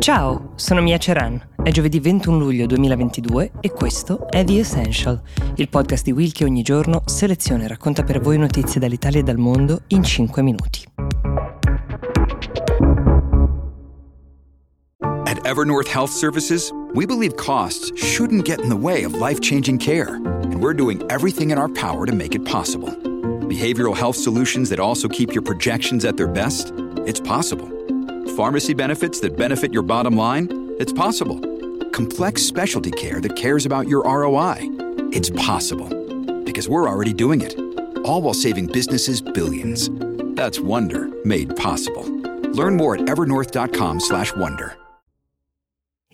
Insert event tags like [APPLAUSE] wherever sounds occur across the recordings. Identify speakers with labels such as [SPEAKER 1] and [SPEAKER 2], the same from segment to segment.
[SPEAKER 1] Ciao, sono Mia Ceran. È giovedì 21 luglio 2022 e questo è The Essential, il podcast di Will che ogni giorno seleziona e racconta per voi notizie dall'Italia e dal mondo in 5 minuti.
[SPEAKER 2] At Evernorth Health Services, we believe costs shouldn't get in the way of life-changing care, and we're doing everything in our power to make it possible. Behavioral health solutions that also keep your projections at their best? It's possible. Pharmacy benefits that benefit your bottom line? It's possible. Complex specialty care that cares about your ROI? It's possible. Because we're already doing it. All while saving businesses billions. That's Wonder made possible. Learn more at evernorth.com/wonder.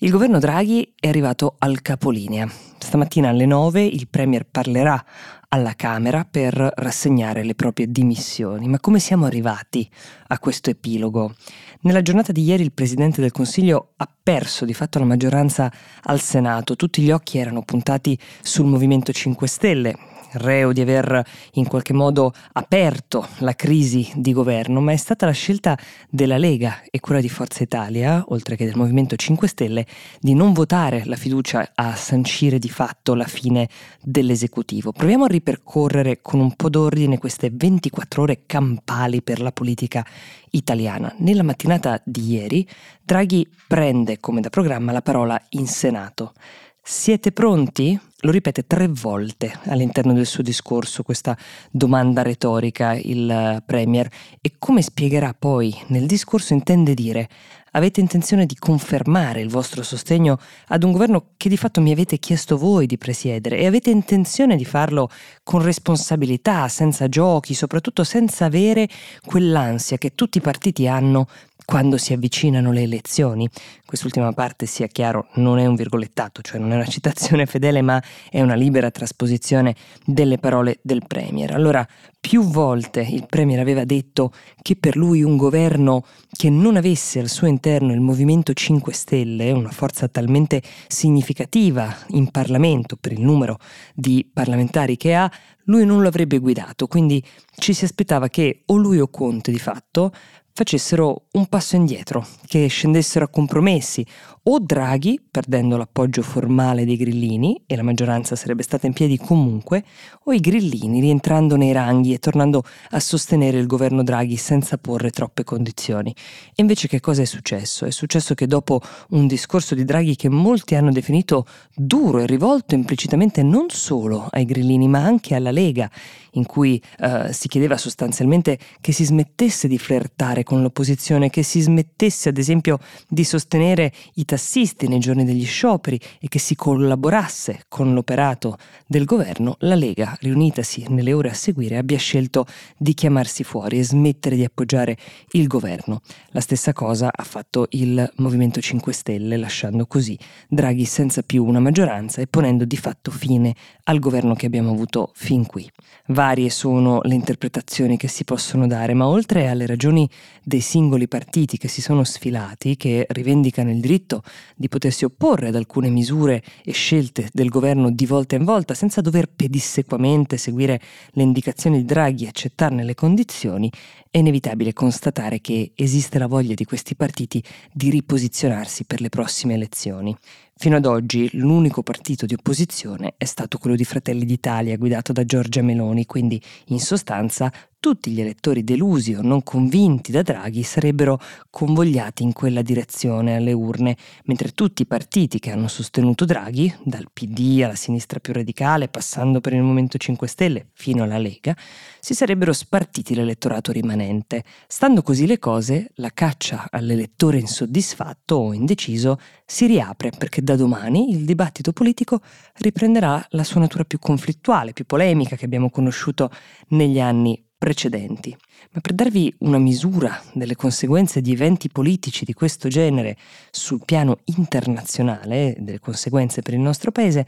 [SPEAKER 1] Il governo Draghi è arrivato al capolinea. Stamattina alle 9 il Premier parlerà alla Camera per rassegnare le proprie dimissioni. Ma come siamo arrivati a questo epilogo? Nella giornata di ieri il Presidente del Consiglio ha perso di fatto la maggioranza al Senato. Tutti gli occhi erano puntati sul Movimento 5 Stelle, reo di aver in qualche modo aperto la crisi di governo, ma è stata la scelta della Lega e quella di Forza Italia, oltre che del Movimento 5 Stelle, di non votare la fiducia a sancire di fatto la fine dell'esecutivo. Proviamo a ripercorrere con un po' d'ordine queste 24 ore campali per la politica italiana. Nella mattinata di ieri Draghi prende come da programma la parola in Senato. Siete pronti? Lo ripete tre volte all'interno del suo discorso questa domanda retorica il eh, Premier e come spiegherà poi nel discorso intende dire avete intenzione di confermare il vostro sostegno ad un governo che di fatto mi avete chiesto voi di presiedere e avete intenzione di farlo con responsabilità, senza giochi, soprattutto senza avere quell'ansia che tutti i partiti hanno quando si avvicinano le elezioni. Quest'ultima parte, sia chiaro, non è un virgolettato, cioè non è una citazione [LAUGHS] fedele, ma è una libera trasposizione delle parole del Premier. Allora, più volte il Premier aveva detto che per lui un governo che non avesse al suo interno il Movimento 5 Stelle, una forza talmente significativa in Parlamento per il numero di parlamentari che ha, lui non lo avrebbe guidato, quindi ci si aspettava che o lui o Conte di fatto facessero un passo indietro, che scendessero a compromessi, o Draghi, perdendo l'appoggio formale dei grillini, e la maggioranza sarebbe stata in piedi comunque, o i grillini rientrando nei ranghi e tornando a sostenere il governo Draghi senza porre troppe condizioni. E invece che cosa è successo? È successo che dopo un discorso di Draghi che molti hanno definito duro e rivolto implicitamente non solo ai grillini ma anche alla Lega, in cui eh, si chiedeva sostanzialmente che si smettesse di flirtare con l'opposizione, che si smettesse ad esempio di sostenere i tassisti nei giorni degli scioperi e che si collaborasse con l'operato del governo, la Lega, riunitasi nelle ore a seguire, abbia scelto di chiamarsi fuori e smettere di appoggiare il governo. La stessa cosa ha fatto il Movimento 5 Stelle, lasciando così Draghi senza più una maggioranza e ponendo di fatto fine al governo che abbiamo avuto fin qui. Varie sono le interpretazioni che si possono dare, ma oltre alle ragioni dei singoli partiti che si sono sfilati, che rivendicano il diritto di potersi opporre ad alcune misure e scelte del governo di volta in volta, senza dover pedissequamente seguire le indicazioni di Draghi e accettarne le condizioni, è inevitabile constatare che esiste la voglia di questi partiti di riposizionarsi per le prossime elezioni. Fino ad oggi l'unico partito di opposizione è stato quello di Fratelli d'Italia guidato da Giorgia Meloni, quindi in sostanza tutti gli elettori delusi o non convinti da Draghi sarebbero convogliati in quella direzione alle urne, mentre tutti i partiti che hanno sostenuto Draghi, dal PD alla sinistra più radicale, passando per il Movimento 5 Stelle fino alla Lega, si sarebbero spartiti l'elettorato rimanente. Stando così le cose, la caccia all'elettore insoddisfatto o indeciso si riapre perché da domani il dibattito politico riprenderà la sua natura più conflittuale, più polemica che abbiamo conosciuto negli anni precedenti. Ma per darvi una misura delle conseguenze di eventi politici di questo genere sul piano internazionale, delle conseguenze per il nostro paese,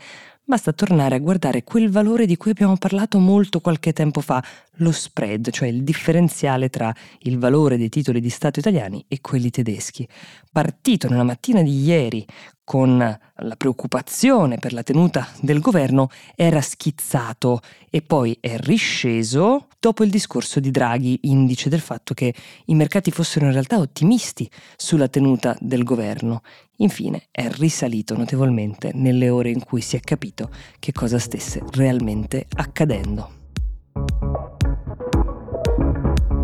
[SPEAKER 1] basta tornare a guardare quel valore di cui abbiamo parlato molto qualche tempo fa, lo spread, cioè il differenziale tra il valore dei titoli di Stato italiani e quelli tedeschi. Partito nella mattina di ieri con la preoccupazione per la tenuta del governo, era schizzato e poi è risceso dopo il discorso di Draghi indice del fatto che i mercati fossero in realtà ottimisti sulla tenuta del governo. Infine è risalito notevolmente nelle ore in cui si è capito che cosa stesse realmente accadendo.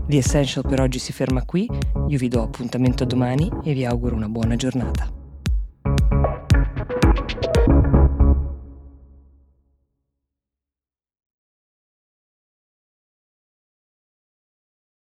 [SPEAKER 1] The Essential per oggi si ferma qui, io vi do appuntamento domani e vi auguro una buona giornata.